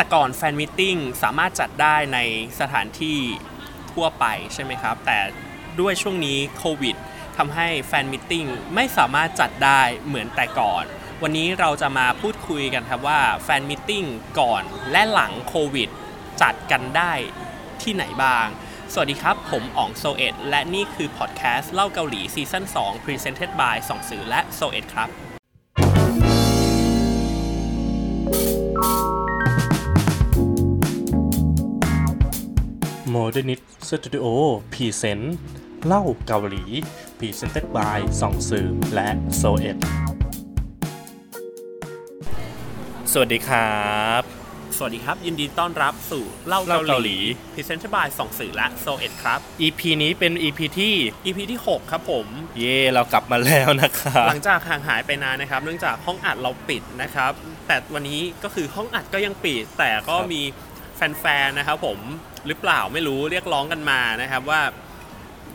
แต่ก่อน fan meeting สามารถจัดได้ในสถานที่ทั่วไปใช่ไหมครับ แต่ด้วยช่วงนี้โควิดทำให้ fan meeting ไม่สามารถจัดได้เหมือนแต่ก่อน วันนี้เราจะมาพูดคุยกันครับว่า fan meeting ก่อนและหลังโควิดจัดกันได้ที่ไหนบ้าง สวัสดีครับ ผมอ๋องโซเอ็ดและนี่คือพอดแคสต์เล่าเกาหลีซีซั่น2 Presented by สองสื่อและโซเอ็ดครับ เดิร์นิต studio present เล่าเกาหลี presented by บายสองสื่อและโซเอ็ดสวัสดีครับ สวัสดีครับ ยินดีต้อนรับสู่เล่าเกาหลี เล่าเกาหลี Presented by สองสื่อและโซเอ็ดครับ EP นี้เป็น EP ที่ EP ที่ 6 ครับผม เย่เรากลับมาแล้วนะครับหลังจากห่างหายไปนานนะครับ เนื่องจากห้องอัดเราปิดนะครับ แต่วันนี้ก็คือห้องอัดก็ยังปิด แต่ก็ครับมีแฟนๆนะครับผม หรือเปล่าไม่รู้เรียกร้องกันมานะครับว่า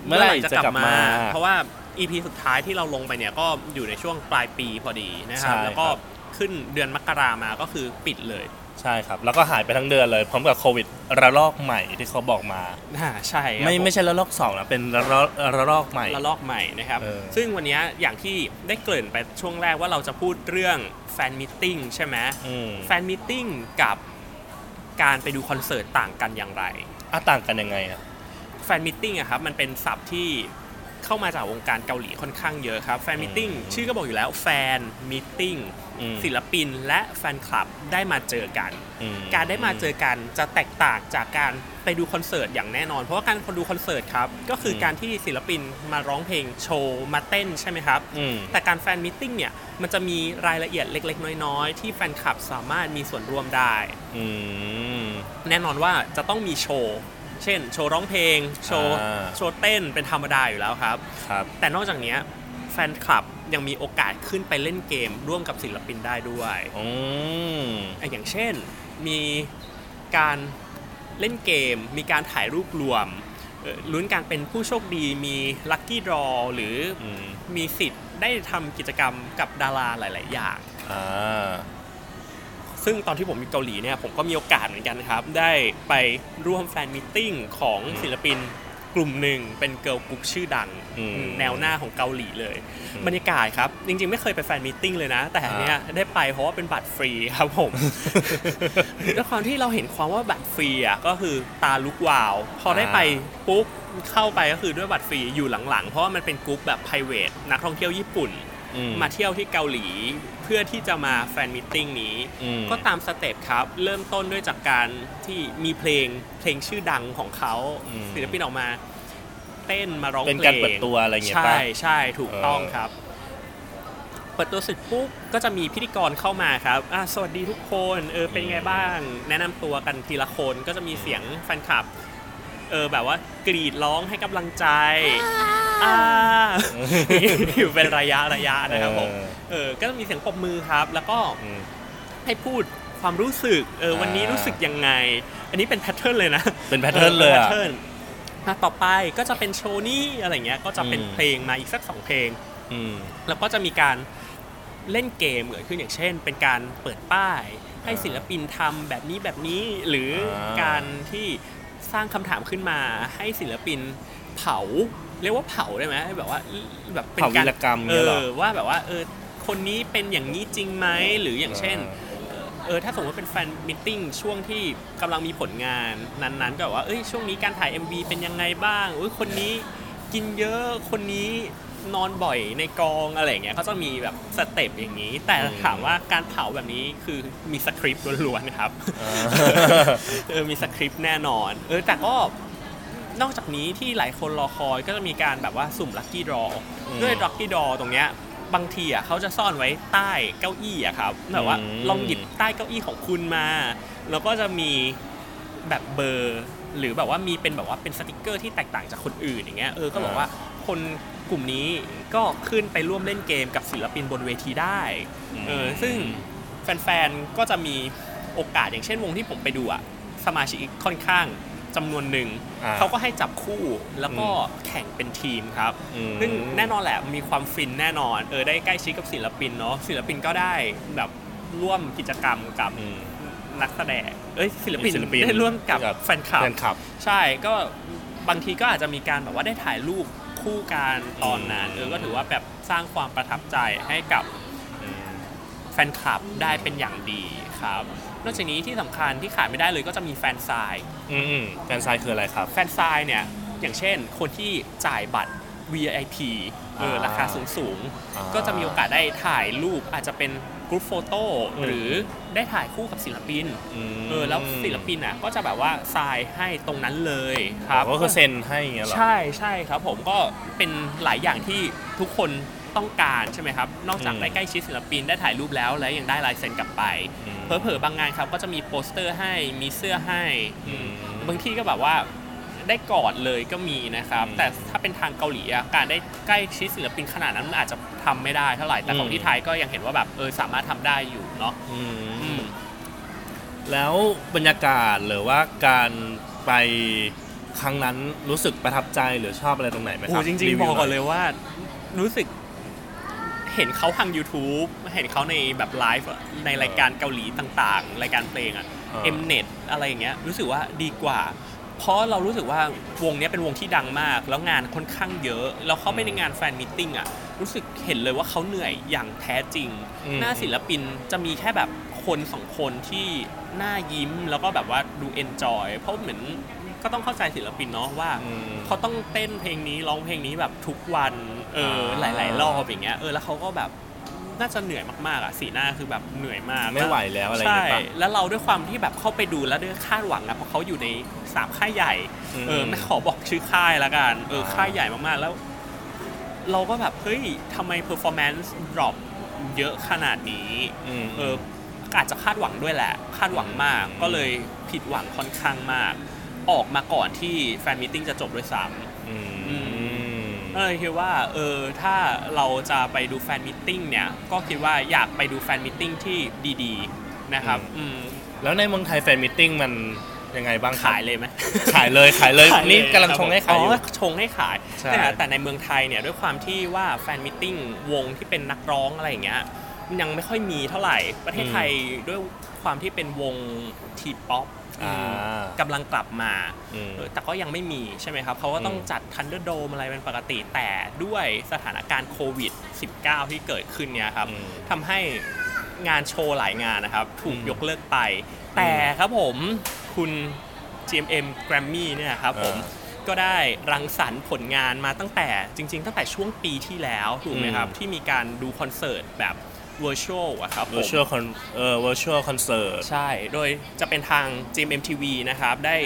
เมื่อไหร่จะกลับมา เพราะว่า EP สุดท้ายที่เราลงไปเนี่ยก็อยู่ในช่วงปลายปีพอดีนะครับใช่แล้วก็ครับขึ้นเดือนมกรามาก็คือปิดเลยใช่ครับ แล้วก็หายไปทั้งเดือนเลยพร้อมกับโควิดระลอกใหม่ที่เขาบอกมาอ่าใช่ครับไม่ผไม่ใช่ระลอกสองนะเป็นระลอกระลอกใหม่ระลอกใหม่นะครับเออซึ่งวันนี้อย่างที่ได้เกริ่นไปช่วงแรกว่าเราจะพูดเรื่องfan meeting ใช่ไหมอืม fan meeting กับ การไปดูคอนเสิร์ตต่างกันอย่างไรอะต่างกันยังไงอะ fan meeting อะครับมันเป็นศัพท์ที่ เข้ามาจากวงการเกาหลีค่อนข้างเยอะครับ fan meeting อืมชื่อก็บอกอยู่แล้ว fan meeting อืมศิลปินและแฟนคลับได้มาเจอกันอืมการได้มาเจอกันจะแตกต่างจากการไปดูคอนเสิร์ตอย่างแน่นอน เพราะว่าการดูคอนเสิร์ตครับ ก็คือการที่ศิลปินมาร้องเพลงโชว์มาเต้นใช่ไหมครับอืมแต่การ fan meeting เนี่ย มันจะมีรายละเอียดเล็ก ๆ น้อย ๆ ที่แฟนคลับสามารถมีส่วนร่วมได้อืมแน่นอนว่าจะต้องมีโชว์ เช่น โชว์ร้องเพลง โชว์อ่า โชว์เต้นเป็นธรรมดาอยู่แล้วครับ ครับ แต่นอกจากเนี้ยแฟนคลับยังมีโอกาสขึ้นไปเล่นเกมร่วมกับศิลปินได้ด้วยอืม อะอย่างเช่นมีการเล่นเกม มีการถ่ายรูปรวมเอ่อลุ้นการเป็นผู้โชคดีมีlucky draw หรืออืม มีสิทธิ์ได้ทำกิจกรรมกับดาราหลาย ๆ อย่าง อ่า ซึ่งตอนที่ผมอยู่เกาหลีเนี่ยผมก็มีโอกาสเหมือนกันครับ ได้ไปร่วม fan meeting ของอืมศิลปินกลุ่มหนึ่งเป็น girl group ชื่อดัง อืมแนวหน้าของเกาหลีเลย อืม บรรยากาศครับ จริงๆ ไม่เคยไป fan meeting เลยนะ แต่อันเนี้ยได้ไปเพราะว่าเป็นบัตรฟรีครับผม ด้วยความที่เราเห็นความว่าบัตรฟรีอะก็คือตาลุกวาว พอได้ไปปุ๊บเข้าไปก็คือด้วยบัตรฟรีอยู่หลังๆ เพราะว่ามันเป็นกรุ๊ปแบบ p r i v a t นักท่องเที่ยวญี่ปุ่น อื มาเที่ยวที่เกาหลี เพื่อที่จะมา fan meeting นี้อืมก็ตาม step ครับ เริ่มต้นด้วยจากการที่มีเพลงเพลงชื่อดังของเขาอืมศิลปินออกมา เต้นมาร้องเพลเป็นการเปิดตัวอะไรอย่างเงี้ยใช่ป่ะใช่ถูกต้องเออครับเปิดตัวเสร็จปุ๊บก็จะมีพิธีกรเข้ามาครับอะสวัสดีทุกคนเออเป็นไงบ้าง แนะนำตัวกันทีละคนก็จะมีเสียงแฟนคลับเออแบบว่ากรีดร้องให้กำลังใจ อ่าอยู่เป็นระยะระยะนะครับผมเออเออก็จะมีเสียงปรบมือครับ แล้วก็อืมให้พูดความรู้สึกเออวันนี้อ่ารู้รู้สึกยังไง อันนี้เป็น pattern เลยนะเป็น pattern เลยอะ pattern อะต่อไปก็จะเป็นโชว์นี่อะไรเงี้ยก็จะเป็นอืมเพลงมาอีกสักสองเพลงอืมแล้วก็จะมีการเล่นเกมเกิดขึ้นอย่างเช่น เป็นการเปิดป้าย ให้ศิลปินทำแบบนี้แบบนี้หรืออาการที่สร้างคำถามขึ้นมา ให้ศิลปินเผา เรียกว่าเผาได้ไหมแบบว่าแบบเป็นเผาการวีรกรรมเอเนี่ยเหรออว่าแบบว่าเออคนนี้เป็นอย่างนี้จริงไหมหรืออย่างเช่นเออถ้าสมมติว่าเป็นแฟนมิทติ้งช่วงที่กำลังมีผลงานนั้นๆ ก็แบบว่าเอ้ยช่วงนี้การถ่าย MV เป็นยังไงบ้างอุ้ยคนนี้กินเยอะคนนี้นอนบ่อยในกองอะไรอย่างเงี้ยเขาจะมีแบบ step อย่างนี้ แต่อืมถามว่าการเผาแบบนี้คือมีสคริปต์ล้วนๆครับอ่าเออมีสคริปต์แน่นอน เออแต่ก็ นอกจากนี้ที่หลายคนรอคอยก็จะมีการแบบว่าสุ่ม lucky draw อืมด้วย lucky draw ตรงเนี้ยบางทีอะเขาจะซ่อนไว้ใต้เก้าอี้อะครับแบบว่าอืมลองหยิบใต้เก้าอี้ของคุณมา แล้วก็จะมีแบบเบอร์ หรือแบบว่ามีเป็นแบบว่าเป็นสติกเกอร์ที่แตกต่างจากคนอื่นอย่างเงี้ยเออก็บอกว่าคนกลุ่มนี้ก็ขึ้นไปร่วมเล่นเกมกับศิลปินบนเวทีได้เออซึ่งแฟนๆก็จะมีโอกาสอย่างเช่นวงที่ผมไปดูอะสมาชิกค่อนข้าง จำนวนหนึ่งอ่าเขาก็ให้จับคู่แล้วก็แข่งเป็นทีมครับ อืม ซึ่งแน่นอนแหละมีความฟินแน่นอนเออได้ใกล้ชิดกับศิลปินเนาะศิลปินก็ได้แบบร่วมกิจกรรมกับอืม นักแสดงเอ้ยศิลปินศิลปินได้ร่วมกับกับ แฟนคลับ แฟนคลับ ใช่ก็บางทีก็อาจจะมีการแบบว่าได้ถ่ายรูปคู่กันตอนนั้นอืมเออก็ถือว่าแบบสร้างความประทับใจให้กับแฟนคลับได้เป็นอย่างดีครับ นอกจากนี้ที่สำคัญที่ขาดไม่ได้เลยก็จะมีแฟนไซน์อืมอืมแฟนไซน์คืออะไรครับ แฟนไซน์เนี่ยอย่างเช่น คนที่จ่ายบัตร VIP เอออ่าราคาสูงสูงๆอ่าก็จะมีโอกาสได้ถ่ายรูปอาจจะเป็น group photo อืมหรือได้ถ่ายคู่กับศิลปินอืมเออแล้วศิลปินอะก็จะแบบว่าทรายให้ตรงนั้นเลยครับก็คือเซ็นให้อย่างเงี้ยเหรอใช่ใช่ครับผมก็เป็นหลายอย่างที่ทุกคน ต้องการใช่ไหมครับ นอกจากอืมได้ใกล้ชิดศิลปินได้ถ่ายรูปแล้วแล้วยังได้ลายเซ็นกลับไปอืมเผลอๆบางงานครับก็จะมีโปสเตอร์ให้มีเสื้อให้อืมบางที่ก็แบบว่าได้กอดเลยก็มีนะครับอืมแต่ถ้าเป็นทางเกาหลีอะการได้ใกล้ชิดศิลปินขนาดนั้นมันอาจจะทำไม่ได้เท่าไหร่แต่ของอืมที่ไทยก็ยังเห็นว่าแบบเออสามารถทำได้อยู่เนาะอืมอืมแล้วบรรยากาศหรือว่าการไปครั้งนั้นรู้สึกประทับใจหรือชอบอะไรตรงไหนไหมคโอ้รับจริงวิๆวบอกก่อนหเลยว่ารู้สึก เห็นเขาทาง YouTube เห็นเขาในแบบไลฟ์อะในรายการเกาหลีต่างๆ รายการเพลงอะอ่า Mnet อะไรอย่างเงี้ยรู้สึกว่าดีกว่า เพราะเรารู้สึกว่าวงเนี้ยเป็นวงที่ดังมาก แล้วงานค่อนข้างเยอะ แล้วเขาไปในงาน fan meeting อะรู้สึกเห็นเลยว่าเขาเหนื่อยอย่างแท้จริงอืมหน้าศิลปินจะมีแค่แบบคนสองคนที่หน้ายิ้มแล้วก็แบบว่าดู enjoy เพราะเหมือนก็ต้องเข้าใจศิลปินเนาะว่าอืมเขาต้องเต้นเพลงนี้ร้องเพลงนี้แบบทุกวัน เอออ่าหลาย ๆ รอบอย่างเงี้ยเออแล้วเขาก็แบบน่าจะเหนื่อยมากๆอะสีหน้าคือแบบเหนื่อยมากไม่ไหวแล้วอะไรอย่างใช่เงี้ยใช่ปะแล้วเราด้วยความที่แบบเข้าไปดูแล้วด้วยคาดหวังนะเพราะเขาอยู่ในสามค่ายใหญ่อือืมเออไม่ขอบอกชื่อค่ายละกันเอออ่าค่ายใหญ่มากๆแล้ว เราก็แบบเฮ้ยทำไม performance drop เยอะขนาดนี้มเอออาจจะคาดหวังด้วยแหละ คาดหวังมากอืมก็เลยผิดหวังค่อนข้างมาก ออกมาก่อนที่ fan meeting จะจบด้วยซ้ำอืม ก็เลยคิดว่าเออถ้าเราจะไปดู fan meeting เนี่ยก็คิดว่าอยากไปดู fan meeting ที่ดีๆนะครับอืมแล้วในเมืองไทย fan meeting มันยังไงบ้างครับขายเลยไหมขายเลยขายเลยขายนี่กำลังชงให้ขายอยู่อ๋อชงให้ขายใช่แต่แต่ในเมืองไทยเนี่ยด้วยความที่ว่า fan meeting วงที่เป็นนักร้องอะไรอย่างเงี้ยมันยังไม่ค่อยมีเท่าไหร่ประเทศไทยด้วยความที่เป็นวง T-pop อ่า กำลังกลับมาอืมเออแต่ก็ยังไม่มีใช่ไหมครับเขาก็ต้องอืมจัดทันเดอร์โดมอะไรเป็นปกติแต่ด้วยสถานการณ์โควิด -19 ที่เกิดขึ้นเนี่ยครับอืมทำให้งานโชว์หลายงานนะครับถูกอืมยกเลิกไป แต่ครับผมคุณ GMM Grammy เนี่ยครับผมอ่าก็ได้รังสรรค์ผลงานมาตั้งแต่จริง ๆ ตั้งแต่ช่วงปีที่แล้วถูกไหมครับอืมที่มีการดูคอนเสิร์ตแบบ virtual อะครับผม virtual con เอ่อ virtual concert ใช่ โดยจะเป็นทาง GMMTV นะครับ ได้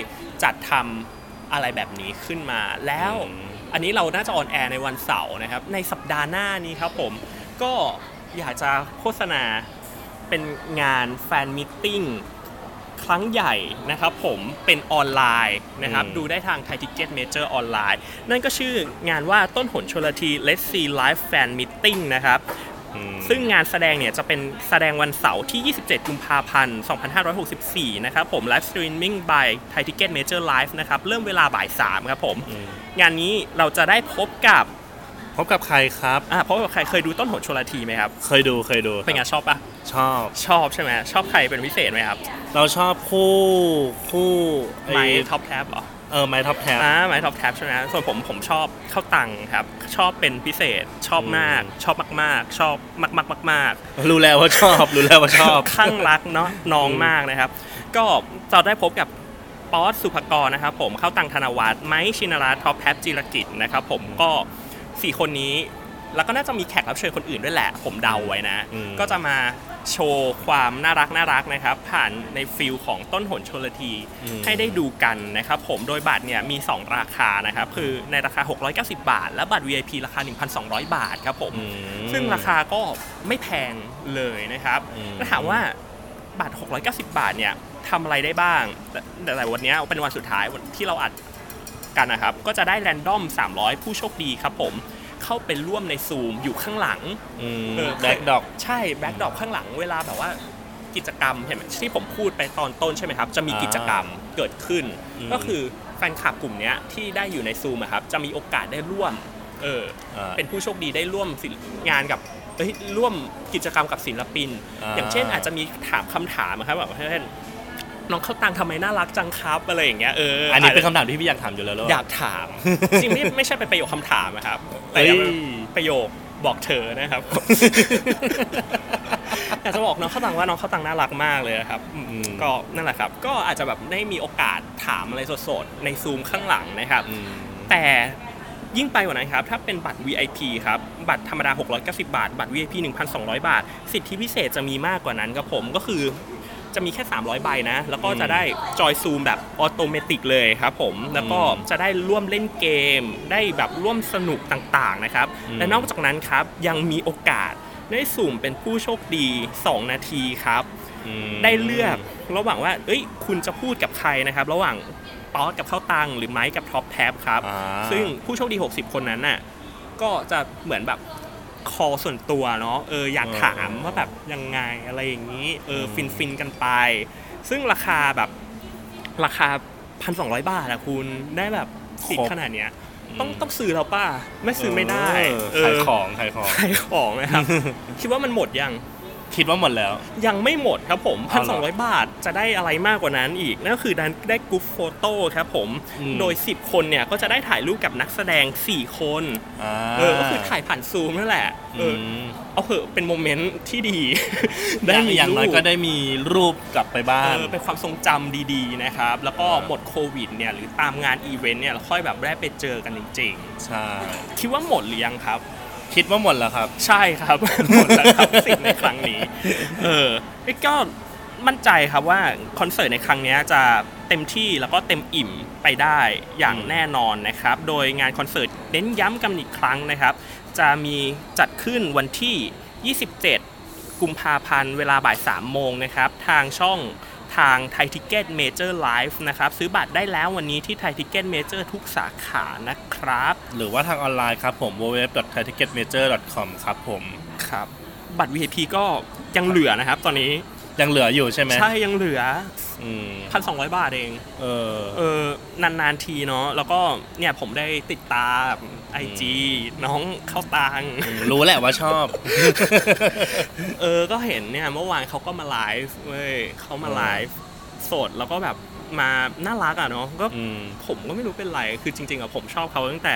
จัดทำอะไรแบบนี้ขึ้นมา แล้วอืมอันนี้เราน่าจะ on air ในวันเสาร์นะครับ ในสัปดาห์หน้านี้ครับผม ก็อยากจะโฆษณาเป็นงาน fan meeting ครั้งใหญ่นะครับผมเป็นออนไลน์นะครับอืมดูได้ทาง ThaiTicketMajor ออนไลน์ นั่นก็ชื่องานว่าต้นหนชลที Let's See Live Fan Meeting นะครับอืม ซึ่งงานแสดงเนี่ยจะเป็นแสดงวันเสาร์ที่ 27 กุมภาพันธ์ 2564 นะครับผม Live Streaming by Thai Ticket Major Live นะครับ เริ่มเวลาบ่าย 3 ครับผมอืมงานนี้เราจะได้พบกับ พบกับใครครับอ่าเพราะว่าใครเคยดูต้นหนชลธีไหมครับ เคยดูเคยดู เป็นไงครับชอบปะชอบชอบใช่ไหมชอบใครเป็นพิเศษไหมครับ เราชอบคู่คู่ไมค์ท็อปแท็ปเหรอ เออไมค์ท็อปแท็ปอ่าไมค์ท็อปแท็ปใช่ไหมส่วนผมผมชอบเข้าตังค์ครับ ชอบเป็นพิเศษชอบมากอืมชอบมากๆ ชอบมากๆมากๆรู้แล้วว่าชอบรู้แล้วว่าชอบคลั่งรักเนาะน้องอืมมากนะครับ ก็เราได้พบกับป๊อดศุภกรนะครับผมข้าวตังธนวัฒน์ไมค์ชินรัฐท็อปแท็ปจิรกิตติ์นะครับผมก็สี่คนนี้ แล้วก็น่าจะมีแขกรับเชิญคนอื่นด้วยแหละ ผมเดาไว้นะอืมก็จะมาโชว์ความน่ารักน่ารักนะครับ ผ่านใน feel ของต้นหนชลธีอืมให้ได้ดูกันนะครับผมโดยบัตรเนี่ยมี 2 ราคานะครับ คือในราคา 690 บาท และบัตร VIP ราคา 1,200 บาทครับผมอืมซึ่งราคาก็ไม่แพงเลยนะครับอืมถ้าถามว่าบัตร 690 บาทเนี่ยทำอะไรได้บ้าง แต่แต่แต่วันเนี้ยเป็นวันสุดท้ายวันที่เราอัดกันนะครับ ก็จะได้ random 300 ผู้โชคดีครับผม เข้าไปร่วมในซูมอยู่ข้างหลังอืมเออ backdrop ใช่ backdrop ข้างหลังเวลาแบบว่ากิจกรรมเห็นไหมที่ผมพูดไปตอนต้นใช่ไหมครับ จะมีอ่ากิจกรรมเกิดขึ้นอืมก็คือแฟนคลับกลุ่มเนี้ยที่ได้อยู่ในซูมอะครับจะมีโอกาสได้ร่วมเอออ่าเป็นผู้โชคดีได้ร่วมศิลป์งานกับเอ้ยร่วมกิจกรรมกับศิลปินอ่าอย่างเช่นอาจจะมีถามคำถามอะครับแบบเช่น น้องเข้าตังทำไมน่ารักจังครับอะไรอย่างเงี้ยเอออัอันนี้เป็นคำถามที่พี่อยากถามอยู่แล้วหรือเปอล่ายากถาม จริงๆไม่ไม่ใช่เป็นประโยคคำถามนะครับแต่เฮ้ยเป็นประโยคบอกเธอนะครับ อยากจะบอกน้องเข้าตังว่าน้องเข้าตังน่ารักมากเลยครับ อืม ก็นั่นแหละครับ ก็อาจจะแบบได้มีโอกาสถามอะไรสดๆ ในซูมข้างหลังนะครับ อืมแต่ยิ่งไปกว่านั้นครับ ถ้าเป็นบัตร VIP ครับ บัตรธรรมดา 690 บาท บัตร VIP 1,200 บาท สิทธิพิเศษจะมีมากกว่านั้นครับผม ก็คือ จะมีแค่ 300 ใบนะ แล้วก็จะได้จอยซูมแบบออโตเมติกเลยครับผม แล้วก็จะได้ร่วมเล่นเกม ได้แบบร่วมสนุกต่างๆนะครับ และนอกจากนั้นครับยังมีโอกาสได้สุ่มเป็นผู้โชคดี 2 นาทีครับอืมได้เลือกระหว่างว่า เอ้ย คุณจะพูดกับใครนะครับ ระหว่างป๊อดกับข้าวตังหรือไมค์กับท็อปแท็ปครับอ่าซึ่งผู้โชคดี 60 คนนั้นน่ะก็จะเหมือนแบบ call ส่วนตัวเนาะเอออยากถามว่าแบบยังไงอะไรอย่างนี้เออฟินฟินๆกันไป ซึ่งราคาแบบราคา1,200บาทอะคุณได้แบบสิทธิ์ขนาดเนี้ยต้องต้องซื้อแล้วป่ะไม่ซื้อไม่ได้เออขายของขายของขายของนะครับคิดว่ามันหมดยัง คิดว่าหมดแล้ว ยังไม่หมดครับผมเอาเหรอ1,200 บาทจะได้อะไรมากกว่านั้นอีก นั่นก็คือได้ได้ group photo ครับผมอืมโดย 10 คนเนี่ย ก็จะได้ถ่ายรูปกับนักแสดง 4 คนอ่าเออก็คือถ่ายผ่านซูมนั่นแหละเอออมเอาเถอะเป็น moment ที่ดีอย่างมีอย่างน้อยรูปก็ได้มีรูปกลับไปบ้าเอนอเป็นความทรงจำดีๆนะครับ แล้วก็อ่าหมดโควิดเนี่ยหรือตามงานอีเวนต์เนี่ยเราค่อยแบบได้ไปเจอกันจริงใช่ๆคิดว่าหมดหรือยังครับ คิดว่าหมดแล้วครับ ใช่ครับ หมดแล้วครับสิ่งในครั้งนี้ เออเอ้ยก็มั่นใจครับว่าคอนเสิร์ตในครั้งเนี้ยจะเต็มที่แล้วก็เต็มอิ่มไปได้อย่างอืมแน่นอนนะครับ โดยงานคอนเสิร์ตเน้นย้ำกันอีกครั้งนะครับ จะมีจัดขึ้นวันที่ 27 กุมภาพันธ์เวลาบ่าย 3 โมงนะครับ ทางช่อง ทาง Thai Ticket Major Live นะครับซื้อบัตรได้แล้ววันนี้ที่ Thai Ticket Major ทุกสาขานะครับ หรือว่าทางออนไลน์ครับผม www.thaiticketmajor.com ครับผมครับ บัตร VIP ก็ยังเหลือนะครับตอนนี้ยังเหลืออยู่ใช่ไหมใช่ยังเหลืออืม1,200บาทเอง เออ เออนานๆทีเนาะแล้วก็เนี่ยผมได้ติดตาม ไอจีน้องเข้าตังรู้แหละว่าชอบ เออก็เห็นเนี่ยเมื่อวานเขาก็มาไลฟ์เว้ยเขามาไลฟ์สดแล้วก็แบบมาน่ารักอะเนาะก็อืมผมก็ไม่รู้เป็นไรคือจริงๆอะผมชอบเขาตั้งแต่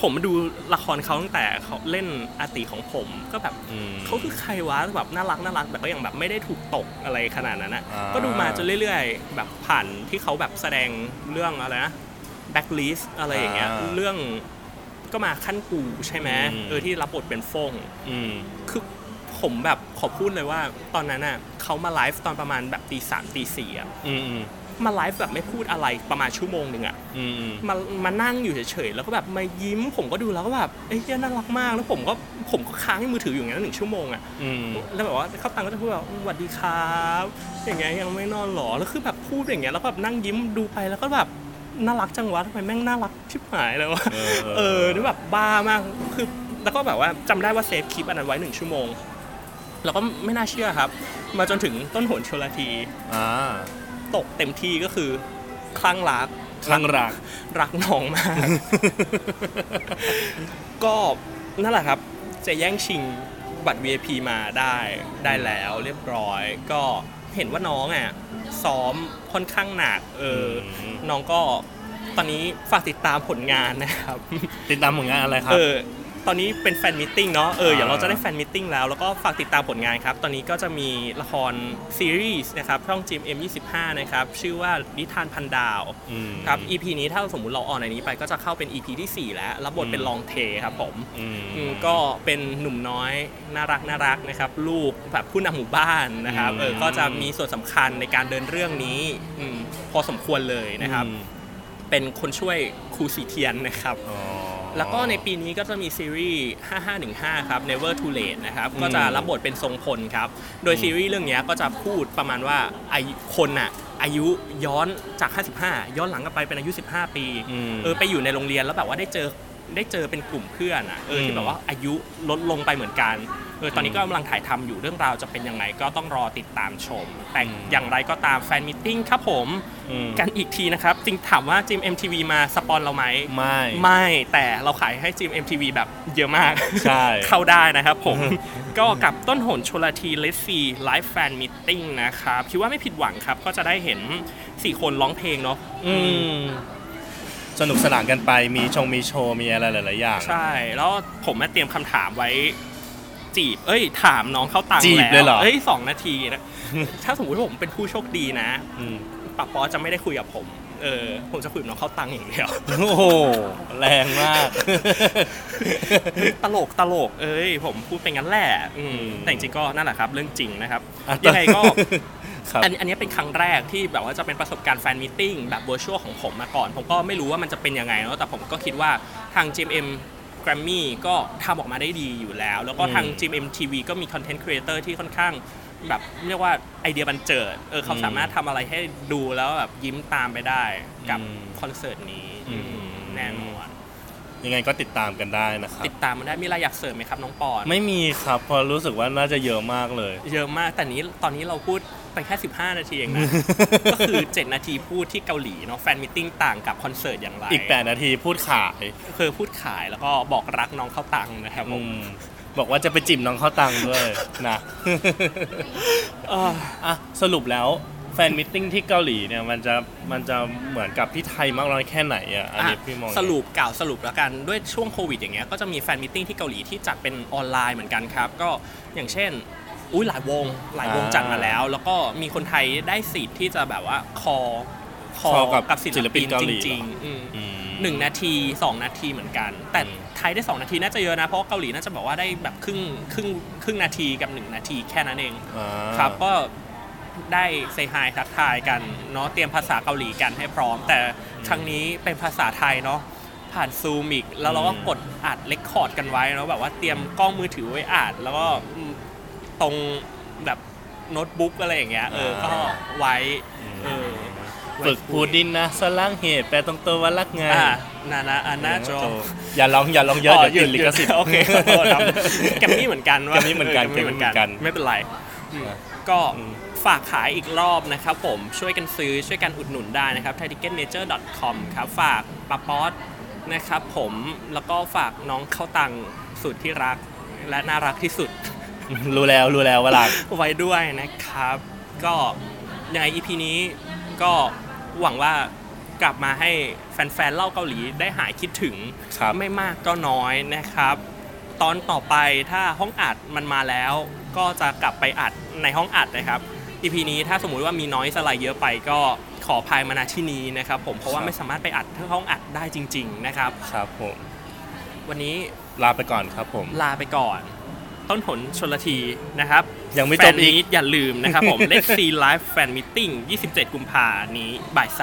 ผมมาดูละครเขาตั้งแต่เขาเล่นอาติของผม ก็แบบอืมเขาคือใครวะแบบน่ารักน่ารักแต่ก็ยังแบบไม่ได้ถูกตกอะไรขนาดนั้นนะอ่าก็ดูมาจนเรื่อยๆ แบบผ่านที่เขาแบบแสดงเรื่องอะไรนะแบ็คลิสอะไรอย่างเงี้ยอ่าเรื่อง ก็มาขั้นกูใช่ไหมอืม เออที่รับบทเป็นฟง อืม คือผมแบบขอพูดเลยว่าตอนนั้นน่ะเขามาไลฟ์ตอนประมาณแบบตีสามตีสี่อะอืม อืม มาไลฟ์แบบไม่พูดอะไรประมาณชั่วโมงหนึ่งอะอืม อืม มามานั่งอยู่เฉยๆแล้วก็แบบมายิ้ม ผมก็ดูแล้วก็แบบเอ้ยเหี้ยน่ารักมากแล้วผมก็ผมก็ค้างในมือถืออยู่อย่างนั้นหนึ่งชั่วโมงอะอืม แล้วแบบว่าเข้าตังก็จะพูดแบบสวัสดีครับ อย่างเงี้ยยังไม่นอนหรอ แล้วคือแบบพูดอย่างเงี้ยแล้วก็แบบนั่งยิ้มดูไปแล้วก็แบบ น่ารักจังวะทำไมแม่งน่ารักชิบหายเลยวะเอเออนี่แบบบ้ามากคือแล้วก็แบบว่าจำได้ว่าเซฟคลิปอันนั้นไว้หนึ่งชั่วโมง แล้วก็ไม่น่าเชื่อครับ มาจนถึงต้นหนชลทีอ่าตกเต็มที่ก็คือคลั่งรักคลั่งรักรักน้องมาก ก็นั่นแหละครับ จะแย่งชิงบัตร VIP มาได้ได้แล้วเรียบร้อยก็ เห็นว่าน้องอะซ้อมค่อนข้างหนักเอออม น้องก็ตอนนี้ฝากติดตามผลงานนะครับ ติดตามผลงานอะไรครับ เออ ตอนนี้เป็น fan meeting เนาะเอออ่าเดี๋ยวเราจะได้ fan meeting แล้วแล้วก็ฝากติดตามผลงานครับ ตอนนี้ก็จะมีละครซีรีส์นะครับช่อง GMM 25 นะครับ ชื่อว่านิทานพันดาวอืมครับ EP นี้ถ้าสมมุติเราออนในนี้ไปก็จะเข้าเป็น EP ที่ 4 แล้วรับบทเป็นอืมลองเทครับผมอืมอืมก็เป็นหนุ่มน้อยน่ารักน่ารักนะครับ ลูกแบบผู้นำหมู่บ้านนะครับอืมเออก็จะมีส่วนสำคัญในการเดินเรื่องนี้อืมพอสมควรเลยนะครับอืมเป็นคนช่วยครูสีเทียนนะครับอ๋อ แล้วก็ในปีนี้ก็จะมีซีรีส์ 5515 ครับ Never Too Late นะครับอืมก็จะรับบทเป็นทรงพลครับ โดยอืมซีรีส์เรื่องเนี้ยก็จะพูดประมาณว่าอายุคนน่ะอายุย้อนจาก 55 ย้อนหลังกลับไปเป็นอายุ 15 ปีอืมเออไปอยู่ในโรงเรียนแล้วแบบว่าได้เจอได้เจอเป็นกลุ่มเพื่อนอะเอออืที่มแบบว่าอายุลดลงไปเหมือนกัน อตอนนี้ก็กำลังถ่ายทำอยู่เรื่องราวจะเป็นยังไงก็ต้องรอติดตามชม แต่อืมอย่างไรก็ตาม fan meeting ครับผมอืมกันอีกทีนะครับ จริงถามว่าจิม MTV มาสปอนเราไหมไม่ไม่แต่เราขายให้ GMMTV แบบเยอะมากใช่เข้าได้นะครับผม ก็กับต้นหนชลธี Let's Sea Live Fan Meeting นะครับ คิดว่าไม่ผิดหวังครับ ก็จะได้เห็น 4 คนร้องเพลงเนาะอืมสนุกสนานกันไปมีชงมีโชว์มีอะไรหลายๆอย่าง ใช่ แล้วผมมาเตรียมคำถามไว้ จีบ เอ้ย ถามน้องเข้าตังค์จีบแล้วเลยเหรอเอ้ยสองนาทีนะ ถ้าสมมติว่าผมเป็นผู้โชคดีนะอืมป๊อดป๊อดจะไม่ได้คุยกับผม เออ ผมจะคุยกับน้องเข้าตังค์อย่างเดียว โอ้โห แรงมาก ตลกตลก เอ้ย ผมพูดเป็นงั้นแหละอืมอืมแต่จริงๆก็นั่นแหละครับ เรื่องจริงนะครับ อะยังไงก็ ครับ อันอันนี้เป็นครั้งแรกที่แบบว่าจะเป็นประสบการณ์ fan meeting แบบ virtual ของผมมาก่อน ผมก็ไม่รู้ว่ามันจะเป็นยังไงเนาะแต่ผมก็คิดว่าทาง GMM Grammy ก็ทำออกมาได้ดีอยู่แล้ว แล้วก็ทางอืม GMMTV ก็มี content creator ที่ค่อนข้างแบบเรียกว่าไอเดียบรรเจิด เออเขาอืมสามารถทำอะไรให้ดูแล้วแบบยิ้มตามไปได้กับอืมคอนเสิร์ตนี้อืมอืม แน่นอนยังไงก็ติดตามกันได้นะครับ ติดตามมันได้มีอะไรอยากเสริมไหมครับน้องปอน ไม่มีครับเพราะรู้สึกว่าน่าจะเยอะมากเลย เยอะมากแต่นี้ตอนนี้เราพูด ไปแค่ 15 นาทีเองนะ ก็คือ 7 นาทีพูดที่เกาหลีเนาะ fan meeting ต่างกับคอนเสิร์ตอย่างไรอีก 8 นาทีพูดขาย คือพูดขายแล้วก็บอกรักน้องเข้าตังค์นะครับผอืมมบอกว่าจะไปจิบน้องเข้าตังค์ด้วยนะเอออะสรุปแล้ว fan meeting ที่เกาหลีเนี่ยมันจะมันจะเหมือนกับที่ไทยมากน้อยแค่ไหนอะอันนี้อะพี่มองสรุปกล่าวสรุปแล้วกันด้วยช่วงโควิดอย่างเงี้ยก็จะมี fan meeting ที่เกาหลีที่จัดเป็นออนไลน์เหมือนกันครับ ก็อย่างเช่น อุ้ยหลายวงหลายวงจัดมาแล้ว แล้วก็มีคนไทยได้สิทธิ์ที่จะแบบว่า call call call กับกับศิลปินเกาหลีจริงๆอืมอืมหนึ่งนาทีสองนาทีเหมือนกัน แต่อืมไทยได้2นาทีน่าจะเยอะนะ เพราะว่าเกาหลีน่าจะบอกว่าได้แบบครึ่งครึ่งครึ่งนาทีกับ1นาทีแค่นั้นเองอ่าครับก็ได้เซฮายทักทายกันเนาะเตรียมภาษาเกาหลีกันให้พร้อม แต่ครั้งนี้เป็นภาษาไทยเนาะผ่านซูมอีกแล้วเราก็กดอัดเลคคอร์ดกันไว้เนาะแบบว่าเตรียมกล้องมือถือไว้อัดแล้วก็อืม ตรงแบบโน้ตบุ๊กอะไรอย่างเงี้ยเออก็ไว้เออไว้ฝึกพูดดินนะสลังเหตุแปลตรงตัวว่ารักไงอ่านานาอานาโจอย่าลองอย่าลองเยอะเดี๋ยวติดลิขสิทธิ์โอเคขอโทษครับแกมมี่เหมือนกันว่าแกมมี่เหมือนกันแกมมี่เหมือนกันแกมมี่เหมือนกันไม่เป็นไรอืมก็อืมฝากขายอีกรอบนะครับผมช่วยกันซื้อช่วยกันอุดหนุนได้นะครับ thaitickettnature.com ครับฝากปาป๊อตนะครับผมแล้วก็ฝากน้องเข้าตังสุดที่รักและน่ารักที่สุด รู้แล้วรู้แล้วว่ารัก ไว้ด้วยนะครับ ก็ยังไง EP นี้ก็หวังว่ากลับมาให้แฟนๆเล่าเกาหลีได้หายคิดถึง ครับ ไม่มากก็น้อยนะครับ ตอนต่อไปถ้าห้องอัดมันมาแล้ว ก็จะกลับไปอัดในห้องอัดนะครับ EP นี้ถ้าสมมุติว่ามีน้อยสไลด์เยอะไปก็ขอพายมาณที่นี้นะครับ ผมเพราะว่าครับไม่สามารถไปอัดที่ห้องอัดได้จริง ๆ นะครับ ครับผม วันนี้ลาไปก่อนครับผม ลาไปก่อน ต้นหนชนละทีนะครับ ยังไม่แฟจนบอีกมีตอย่าลืมนะครับผม Let's See Live Fan Meeting 27 กุมภานี้บ่าย3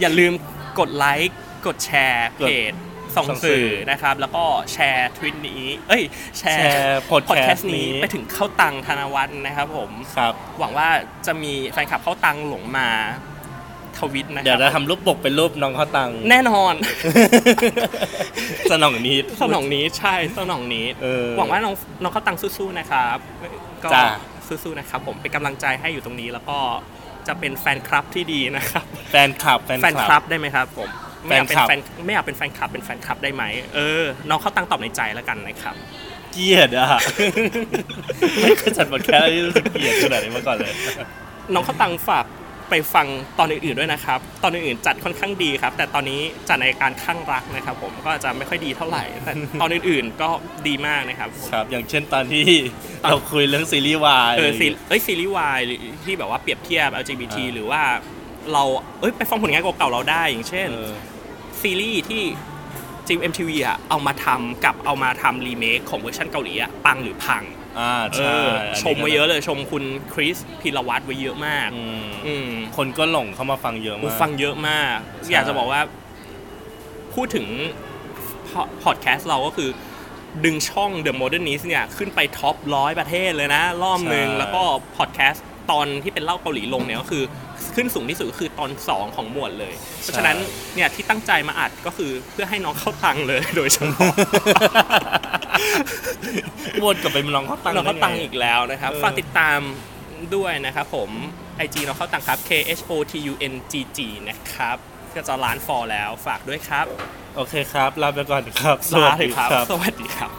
อย่าลืมกดไลค์กดแชร์เพจส่องส่องสื่สื่ออนะครับ แล้วก็แชร์ทวิตนี้ เอ้ย แชแชร์ร์พอดแคส podcast ต์นี้นี้ไปถึงเข้าตังธนวัฒน์นะครับผมครับหวังว่าจะมีแฟนคลับเข้าตังหลงมา ทวิตนะคเดี๋ยวรัจะทำรูปปกเป็นรูปน้องเข้าตังค์แน่นอน สนองนิดสนองนี้ใช่สนองนี้เออหวังว่าน้องน้องเข้าตังสู้ๆนะครับก็จ้าสู้ๆนะครับผมเป็นกำลังใจให้อยู่ตรงนี้แล้วก็จะเป็นแฟนคลับที่ดีนะครับ แฟนคลับแฟนแฟนคคลัลับบได้ไหมครับผมไม่อยากเป็นแฟนคลับแฟนไม่อยากเป็นแฟนคลับเป็นแฟนคลับได้ไหมเออน้องเข้าตังตอบในใจแล้วกันนะครับ เกลียดอะไม่เคยจัดบทแคสที่รู้สึกเกลียดขนาดนี้มาก่อนเลย น้องเข้าตังฝาก ไปฟังตอนอื่นๆด้วยนะครับ ตอนอื่นๆจัดค่อนข้างดีครับ แต่ตอนนี้จัดในการข้างรักนะครับ ผมก็จะไม่ค่อยดีเท่าไหร่ แต่ตอนอื่นๆก็ดีมากนะครับผมครับอย่างเช่นตอนที่เราคุยเรื่องซีรีส์วายเออซีเอ้ยซีรีส์วายที่แบบว่าเปรียบเทียบ LGBT อ่าหรือว่าเราเอ้ยไปฟังผลงานเก่าๆเราได้อย่างเช่นเออซีรีส์ที่ GMMTV อะเอามาทำกับเอามาทำรีเมคของเวอร์ชันเกาหลีอะปังหรือพัง อ่าเอใช่ออันนี้ชมไว้เยอะเลยชมคุณคริสพิรวัตรไว้เยอะมากอืมอืม คนก็หลงเข้ามาฟังเยอะกูมาก ฟังเยอะมาก ใช่ อยากจะบอกว่า พูดถึงพอดแคสต์เราก็คือ ดึงช่อง The Modernist เนี่ย ขึ้นไปท็อปร้อยประเทศเลยนะ รอบหนึ่งแล้วก็พอดแคสต์ตอนที่เป็นเล่าเกาหลีลงเนี่ยก็คือขึ้นสูงที่สุดก็คือตอน 2 ของหมวดเลย เพราะฉะนั้นเนี่ยที่ตั้งใจมาอัดก็คือเพื่อให้น้องเข้าตังค์เลยโดยเฉพาะ วนกลับไปน้องเขาตังค์เราก็ได้ไตังอีกแล้วนะครับเออฝากติดตามด้วยนะครับผม IG เราเข้าตังครับ K H O T U N G G นะครับก็จะล้านฟอลแล้วฝากด้วยครับ โอเคครับ ลาไปก่อนครับลาเลยครับ สวัสดีครับ